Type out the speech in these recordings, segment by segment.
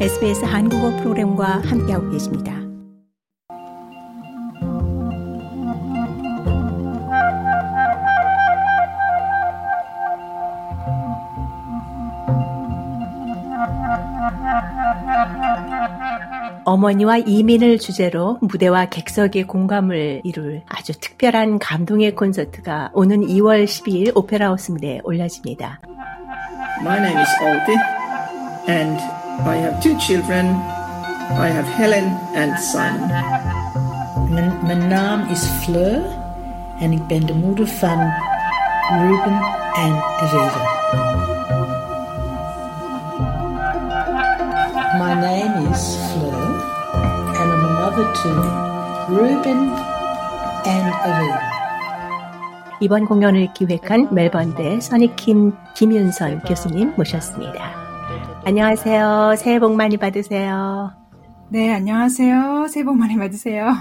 SBS 한국어 프로그램과 함께하고 계십니다. 어머니와 이민을 주제로 무대와 객석의 공감을 이룰 아주 특별한 감동의 콘서트가 오는 2월 12일 오페라하우스 무대에 올려집니다. My name is Olti and I have two children. I have Helen and Simon. Mijn, mijn naam is Fleur en ik ben de moeder van Ruben en Eveva. My name is Fleur and I'm a mother to Ruben and Eveva. 이번 공연을 기획한 멜번대 써니킴 김윤선 교수님 모셨습니다. 안녕하세요. 새해 복 많이 받으세요. 네, 안녕하세요. 새해 복 많이 받으세요.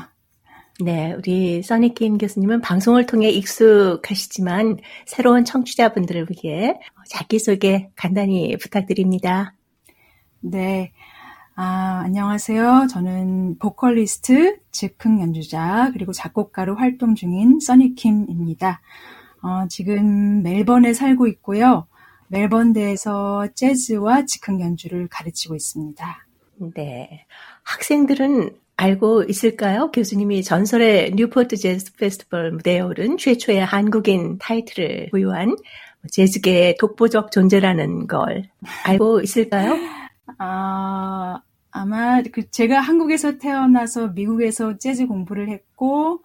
네, 우리 써니킴 교수님은 방송을 통해 익숙하시지만 새로운 청취자분들을 위해 자기소개 간단히 부탁드립니다. 네, 아, 안녕하세요. 저는 보컬리스트, 즉흥 연주자, 그리고 작곡가로 활동 중인 써니킴입니다. 어, 지금 멜번에 살고 있고요. 멜번대에서 재즈와 즉흥 연주를 가르치고 있습니다. 네. 학생들은 알고 있을까요? 교수님이 전설의 뉴포트 재즈 페스티벌 무대에 오른 최초의 한국인 타이틀을 보유한 재즈계의 독보적 존재라는 걸 알고 있을까요? 아, 아마 그 제가 한국에서 태어나서 미국에서 재즈 공부를 했고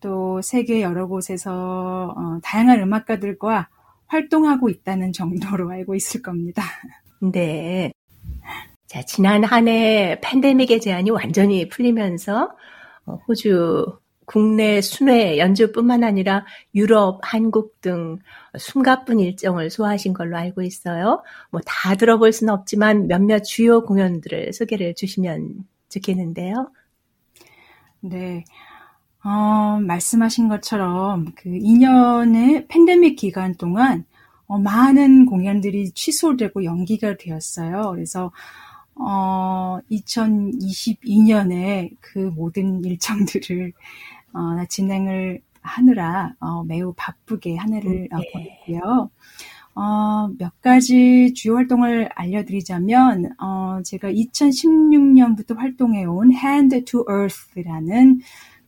또 세계 여러 곳에서 어, 다양한 음악가들과 활동하고 있다는 정도로 알고 있을 겁니다. 네. 자, 지난 한 해 팬데믹의 제한이 완전히 풀리면서 어, 호주 국내 순회 연주뿐만 아니라 유럽, 한국 등 숨가쁜 일정을 소화하신 걸로 알고 있어요. 뭐 다 들어볼 수는 없지만 몇몇 주요 공연들을 소개를 주시면 좋겠는데요. 네. 어, 말씀하신 것처럼 그 2년의 팬데믹 기간 동안 어, 많은 공연들이 취소되고 연기가 되었어요. 그래서 어, 2022년에 그 모든 일정들을 어, 진행을 하느라 어, 매우 바쁘게 한 해를 어, 네. 보냈고요. 어, 몇 가지 주요 활동을 알려드리자면 어, 제가 2016년부터 활동해온 Hand to Earth라는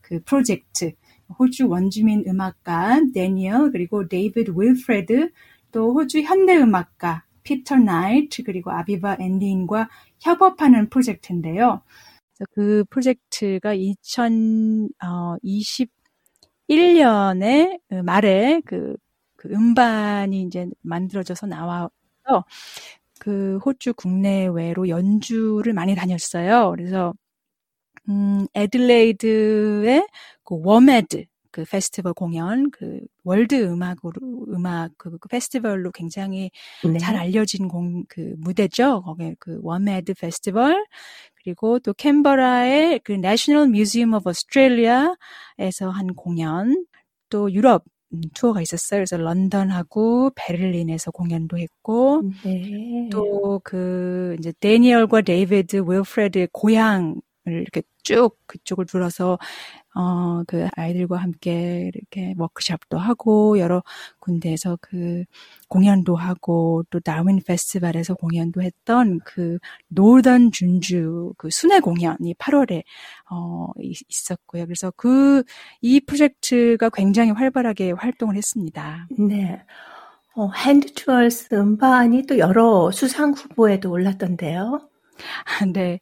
그 프로젝트 호주 원주민 음악가 데니얼 그리고 데이비드 윌프레드 또 호주 현대 음악가 피터 나이트 그리고 아비바 앤딘과 협업하는 프로젝트인데요. 그 프로젝트가 2021년에 말에 그, 그 음반이 이제 만들어져서 나와서 그 호주 국내외로 연주를 많이 다녔어요. 그래서 음, 애들레이드의 그 WOMAD 그 페스티벌 공연, 그 world 음악으로 음악 그, 그 페스티벌로 굉장히 네. 잘 알려진 공, 그 무대죠. 거기 그 WOMAD 페스티벌 그리고 또 캔버라의 그 National Museum of Australia에서 한 공연, 또 유럽 음, 투어가 있었어요. 그래서 런던하고 베를린에서 공연도 했고 네. 또 그 이제 데니얼과 데이비드 윌프레드의 고향을 이렇게 쭉 그쪽을 둘러서 어 그 아이들과 함께 이렇게 워크숍도 하고 여러 군데에서 그 공연도 하고 또 다윈 페스티벌에서 공연도 했던 그 노던 준주 그 순회 공연이 8월에 어 있- 있었고요. 그래서 그 이 프로젝트가 굉장히 활발하게 활동을 했습니다. 네. 어, Hand to Earth 음반이 또 여러 수상 후보에도 올랐던데요. 네.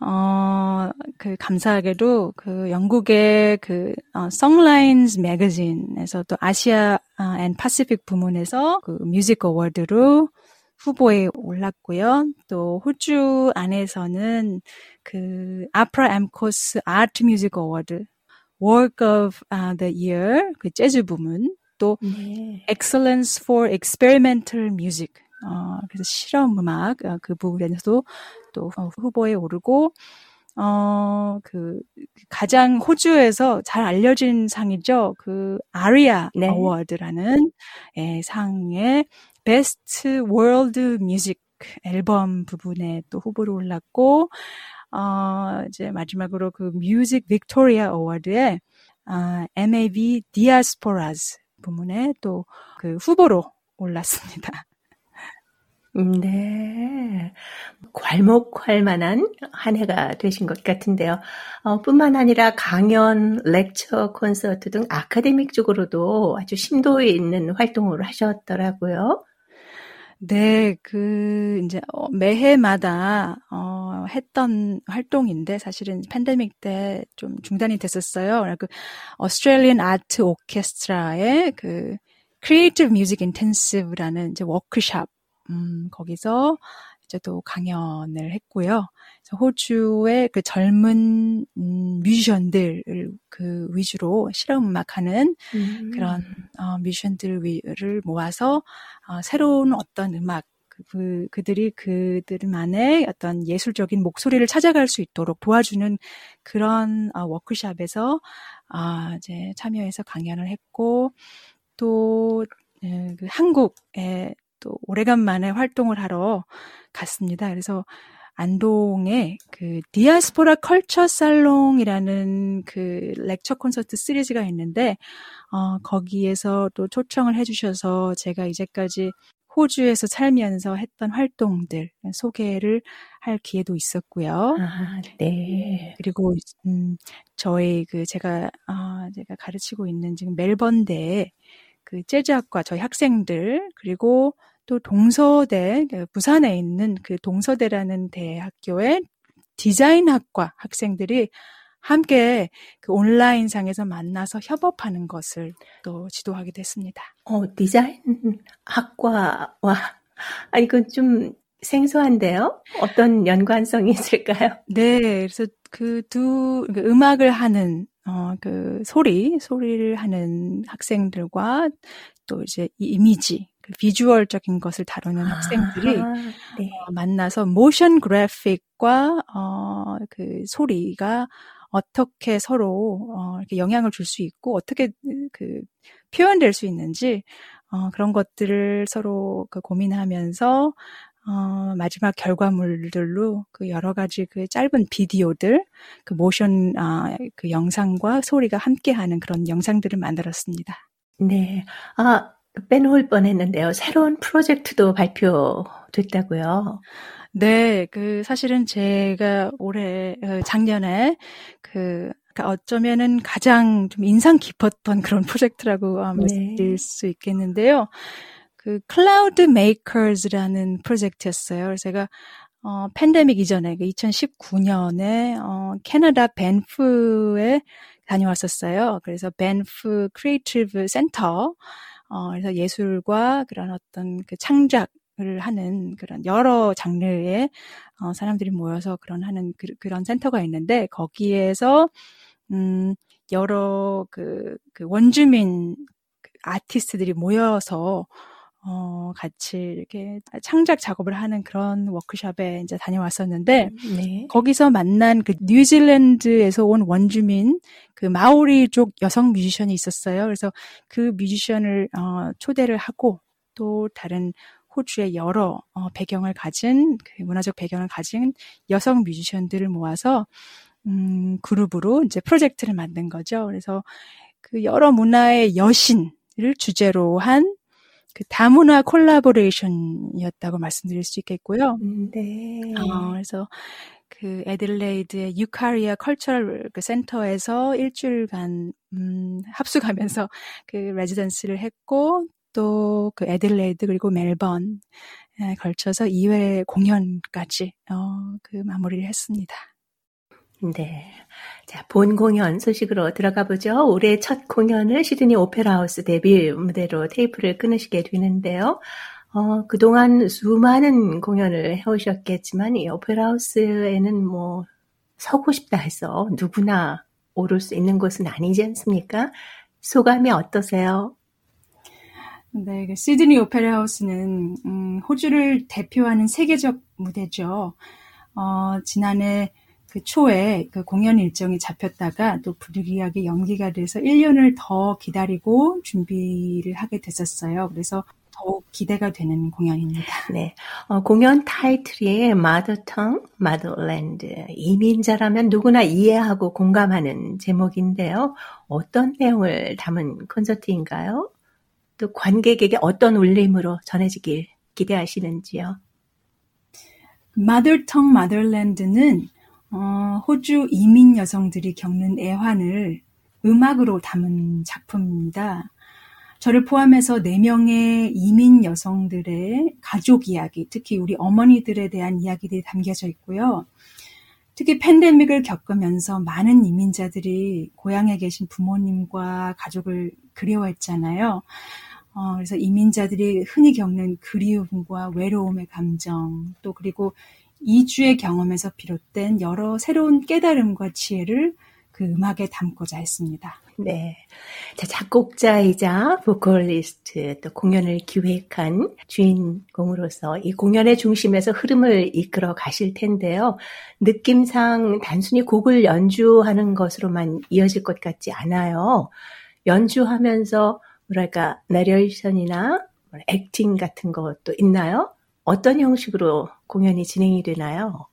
어, 그, 감사하게도, 그, 영국의 그, 어, Songlines 매거진에서 또 Asia and Pacific 부문에서 그 Music Award로 후보에 올랐고요. 또 호주 안에서는 그 APRA AMCOS Art Music Award Work of uh, the Year 그 재즈 부문 또 네. Excellence for Experimental Music. 어, 그래서 실험 음악 어, 그 부분에서도 또 어, 후보에 오르고 어, 그 가장 호주에서 잘 알려진 상이죠. 그 ARIA 네. Award라는 예, 상의 World Music 그 앨범 부분에 또 후보로 올랐고, 어, 이제 마지막으로 그 Music Victoria Award에 아, MAV Diasporas 부문에 또 그 후보로 올랐습니다. 음, 네. 괄목할 만한 한 해가 되신 것 같은데요. 어, 뿐만 아니라 강연, 렉처, 콘서트 등 아카데믹 쪽으로도 아주 심도 있는 활동을 하셨더라고요. 네, 그, 이제, 어, 매해마다, 어, 했던 활동인데, 사실은 팬데믹 때 좀 중단이 됐었어요. 그, Australian Art Orchestra의 그, Creative Music Intensive라는 이제 워크샵, 음, 거기서 이제 또 강연을 했고요. 호주의 그 젊은 음, 뮤지션들을 그 위주로 실험 음악하는 음. 그런 어, 뮤지션들을 모아서 어, 새로운 어떤 음악 그, 그들이 그들만의 어떤 예술적인 목소리를 찾아갈 수 있도록 도와주는 그런 어, 워크샵에서 아, 이제 참여해서 강연을 했고 또 예, 그 한국에 또 오래간만에 활동을 하러 갔습니다. 그래서 안동에 그 디아스포라 컬처 살롱이라는 그 렉처 콘서트 시리즈가 있는데 어 거기에서 또 초청을 해 주셔서 제가 이제까지 호주에서 살면서 했던 활동들 소개를 할 기회도 있었고요. 아, 네. 그리고 음 저희 그 제가 아 어, 제가 가르치고 있는 지금 멜번대에 그 재즈학과 저희 학생들 그리고 또 동서대 그 부산에 있는 그 동서대라는 대학교의 디자인학과 학생들이 함께 그 온라인상에서 만나서 협업하는 것을 또 지도하게 됐습니다. 어, 디자인 학과와 아 이건 좀 생소한데요. 어떤 연관성이 있을까요? 네, 그래서 그두 그 음악을 하는 어, 그 소리, 소리를 하는 학생들과 또 이제 이 이미지, 그 비주얼적인 것을 다루는 아, 학생들이 네. 어, 만나서 모션 그래픽과 어, 그 소리가 어떻게 서로 어, 이렇게 영향을 줄 수 있고 어떻게 그 표현될 수 있는지 어, 그런 것들을 서로 그 고민하면서 어, 마지막 결과물들로 그 여러 가지 그 짧은 비디오들, 그 모션, 아, 그 영상과 소리가 함께하는 그런 영상들을 만들었습니다. 네. 아, 빼놓을 뻔 했는데요. 새로운 프로젝트도 발표됐다고요. 네, 그 사실은 제가 올해 어, 작년에 그 어쩌면은 가장 좀 인상 깊었던 그런 프로젝트라고 네. 말씀드릴 수 있겠는데요. 그 Cloud Makers라는 프로젝트였어요. 그래서 제가 어, 팬데믹 이전에 그 2019년에 어, 캐나다 벤프에 다녀왔었어요. 그래서 벤프 Creative Centre 어, 그래서 예술과 그런 어떤 그 창작 을 하는 그런 여러 장르의 어, 사람들이 모여서 그런 하는 그, 그런 센터가 있는데 거기에서 음, 여러 그, 그 원주민 그 아티스트들이 모여서 어, 같이 이렇게 창작 작업을 하는 그런 워크숍에 이제 다녀왔었는데, 네. 거기서 만난 그 뉴질랜드에서 온 원주민, 그 마오리족 여성 뮤지션이 있었어요. 그래서 그 뮤지션을, 어, 초대를 하고, 또 다른 호주의 여러 어, 배경을 가진, 그 문화적 배경을 가진 여성 뮤지션들을 모아서, 음, 그룹으로 이제 프로젝트를 만든 거죠. 그래서 그 여러 문화의 여신을 주제로 한 그 다문화 collaboration이었다고 말씀드릴 수 있겠고요. 음, 네. 어, 그래서 그 애들레이드의 UKARIA Cultural 그 센터에서 일주일간 음, 합숙하면서 그 레지던스를 했고 또그 애들레이드 그리고 멜번에 걸쳐서 2회 공연까지 어, 그 마무리를 했습니다. 네. 자, 본 공연 소식으로 들어가 보죠. 올해 첫 공연을 시드니 오페라 하우스 데뷔 무대로 테이프를 끊으시게 되는데요. 어, 그동안 수많은 공연을 해오셨겠지만, 이 오페라 하우스에는 뭐, 서고 싶다 해서 누구나 오를 수 있는 곳은 아니지 않습니까? 소감이 어떠세요? 네, 그 시드니 오페라 하우스는 음, 호주를 대표하는 세계적 무대죠. 어, 지난해 그 초에 그 공연 일정이 잡혔다가 또 부득이하게 연기가 돼서 1년을 더 기다리고 준비를 하게 됐었어요. 그래서 더욱 기대가 되는 공연입니다. 네. 어, 공연 타이틀이 Mother Tongue, Motherland. 이민자라면 누구나 이해하고 공감하는 제목인데요. 어떤 내용을 담은 콘서트인가요? 또 관객에게 어떤 울림으로 전해지길 기대하시는지요? Mother Tongue, Motherland는 어, 호주 이민 여성들이 겪는 애환을 음악으로 담은 작품입니다. 저를 포함해서 4명의 이민 여성들의 가족 이야기, 특히 우리 어머니들에 대한 이야기들이 담겨져 있고요. 특히 팬데믹을 겪으면서 많은 이민자들이 고향에 계신 부모님과 가족을 그리워했잖아요. 어, 그래서 이민자들이 흔히 겪는 그리움과 외로움의 감정, 또 그리고 이주의 경험에서 비롯된 여러 새로운 깨달음과 지혜를 그 음악에 담고자 했습니다. 네. 자, 작곡자이자 보컬리스트 또 공연을 기획한 주인공으로서 이 공연의 중심에서 흐름을 이끌어 가실 텐데요. 느낌상 단순히 곡을 연주하는 것으로만 이어질 것 같지 않아요. 연주하면서 뭐랄까 내레이션이나 액팅 같은 것도 있나요? 어떤 형식으로 공연이 진행이 되나요?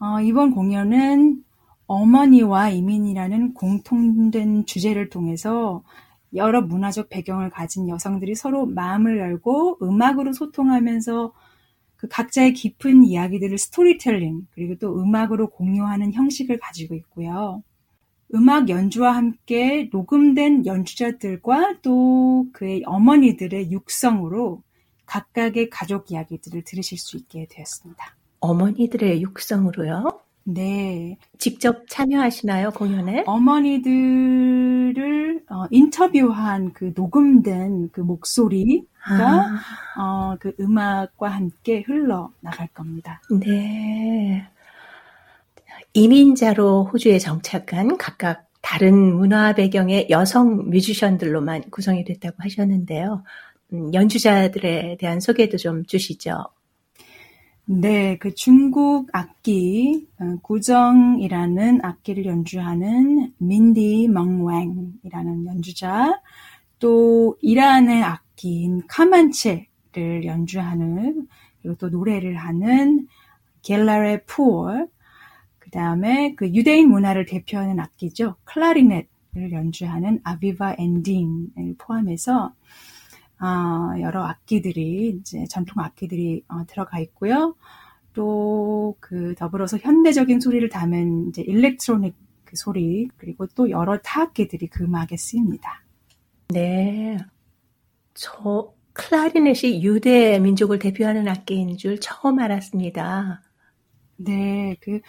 어, 이번 공연은 어머니와 이민이라는 공통된 주제를 통해서 여러 문화적 배경을 가진 여성들이 서로 마음을 열고 음악으로 소통하면서 그 각자의 깊은 이야기들을 스토리텔링 그리고 또 음악으로 공유하는 형식을 가지고 있고요. 음악 연주와 함께 녹음된 연주자들과 또 그의 어머니들의 육성으로 각각의 가족 이야기들을 들으실 수 있게 되었습니다. 어머니들의 육성으로요? 네. 직접 참여하시나요, 공연에? 어머니들을 어, 인터뷰한 그 녹음된 그 목소리가 아. 어, 그 음악과 함께 흘러 나갈 겁니다. 네. 이민자로 호주에 정착한 각각 다른 문화 배경의 여성 뮤지션들로만 구성이 됐다고 하셨는데요. 음, 연주자들에 대한 소개도 좀 주시죠. 네, 그 중국 악기 어, 구정이라는 악기를 연주하는 민디 멍웽이라는 연주자, 또 이란의 악기인 카만체를 연주하는 그리고 또 노래를 하는 겔라레 푸얼, 그 다음에 그 유대인 문화를 대표하는 악기죠 클라리넷을 연주하는 아비바 엔딩을 포함해서 어, 여러 악기들이 이제 전통 악기들이 어, 들어가 있고요. 또 그 더불어서 현대적인 소리를 담은 이제 electronic 그 소리 그리고 또 여러 타악기들이 그 음악에 쓰입니다. 네, 저 클라리넷이 유대 민족을 대표하는 악기인 줄 처음 알았습니다. 네, 그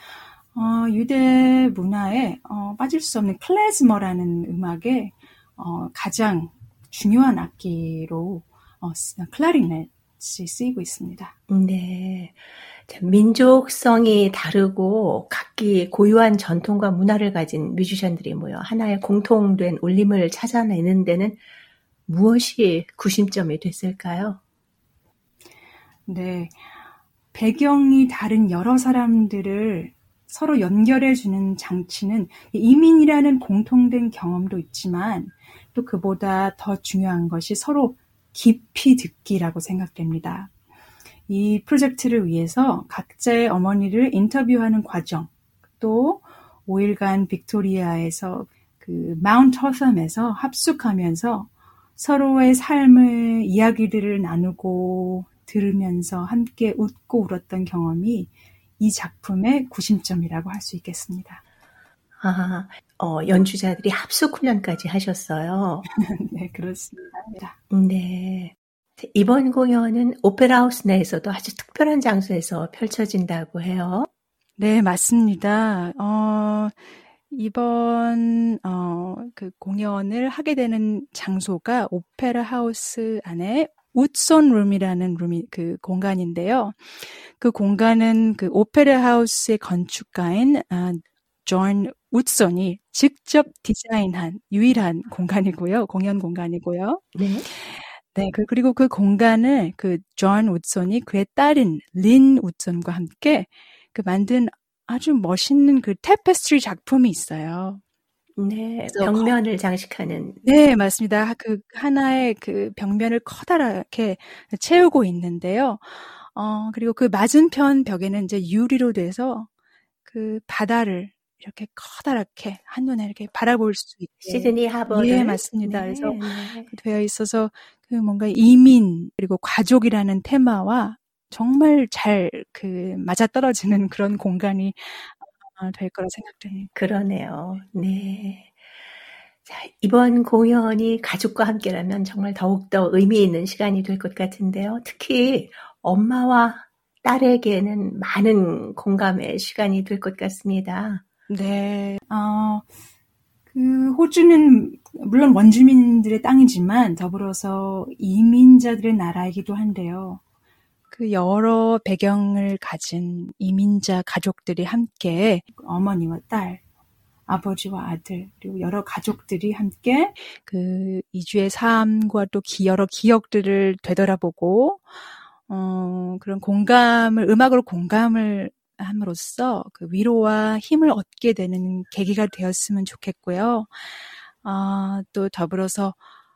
어, 유대 문화에 어, 빠질 수 없는 클레즈머라는 음악의 어, 가장 중요한 악기로 어, 클라리넷이 쓰이고 있습니다. 네. 민족성이 다르고 각기 고유한 전통과 문화를 가진 뮤지션들이 모여 하나의 공통된 울림을 찾아내는 데는 무엇이 구심점이 됐을까요? 네. 배경이 다른 여러 사람들을 서로 연결해 주는 장치는 이민이라는 공통된 경험도 있지만 또 그보다 더 중요한 것이 서로 깊이 듣기라고 생각됩니다. 이 프로젝트를 위해서 각자의 어머니를 인터뷰하는 과정, 또 5일간 빅토리아에서 그 마운트 허섬에서 합숙하면서 서로의 삶의 이야기들을 나누고 들으면서 함께 웃고 울었던 경험이 이 작품의 구심점이라고 할 수 있겠습니다. 아, 어, 연주자들이 합숙 훈련까지 하셨어요. 네, 그렇습니다. 네. 이번 공연은 오페라 하우스 내에서도 아주 특별한 장소에서 펼쳐진다고 해요. 네, 맞습니다. 어, 이번 어, 그 공연을 하게 되는 장소가 오페라 하우스 안에 Utzon Room이라는 룸이 그 공간인데요. 그 공간은 그 오페라 하우스의 건축가인 아, 존 Utzon이 직접 디자인한 유일한 공간이고요. 공연 공간이고요. 네. 네, 그, 그리고 그 공간을 그존 우dson이 그의 딸인 린 우dson과 함께 그 만든 아주 멋있는 그 테페스트리 작품이 있어요. 네, 벽면을 장식하는. 네, 맞습니다. 그 하나의 그 벽면을 커다랗게 채우고 있는데요. 어, 그리고 그 맞은편 벽에는 이제 유리로 돼서 그 바다를 이렇게 커다랗게 한눈에 이렇게 바라볼 수 있게. 시드니 하버. 예, 맞습니다. 네, 그래서 네. 되어 있어서 그 뭔가 이민 그리고 가족이라는 테마와 정말 잘 그 맞아 떨어지는 그런 공간이 어, 될 거라 생각됩니다. 그러네요. 네. 자, 이번 공연이 가족과 함께라면 정말 더욱더 의미 있는 시간이 될 것 같은데요. 특히 엄마와 딸에게는 많은 공감의 시간이 될 것 같습니다. 네. 어, 그 호주는 물론 원주민들의 땅이지만 더불어서 이민자들의 나라이기도 한데요. 그 여러 배경을 가진 이민자 가족들이 함께 어머니와 딸, 아버지와 아들, 그리고 여러 가족들이 함께 그 이주의 삶과 또 여러 기억들을 되돌아보고, 어, 그런 공감을, 음악으로 공감을 함으로써 그 위로와 힘을 얻게 되는 계기가 되었으면 좋겠고요. 아, 또 더불어서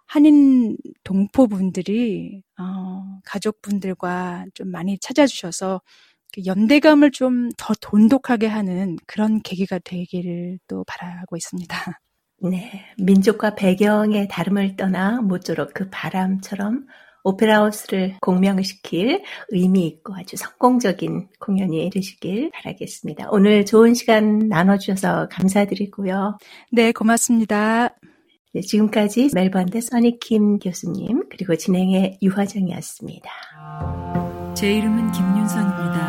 한인 동포분들이 어, 가족분들과 좀 많이 찾아주셔서 그 연대감을 좀 더 돈독하게 하는 그런 계기가 되기를 또 바라고 있습니다. 네, 민족과 배경의 다름을 떠나 모쪼록 그 바람처럼 오페라하우스를 공명시킬 의미 있고 아주 성공적인 공연이 이르시길 바라겠습니다. 오늘 좋은 시간 나눠주셔서 감사드리고요. 네, 고맙습니다. 네, 지금까지 멜번드 써니킴 교수님 그리고 진행의 유화정이었습니다. 제 이름은 김윤선입니다.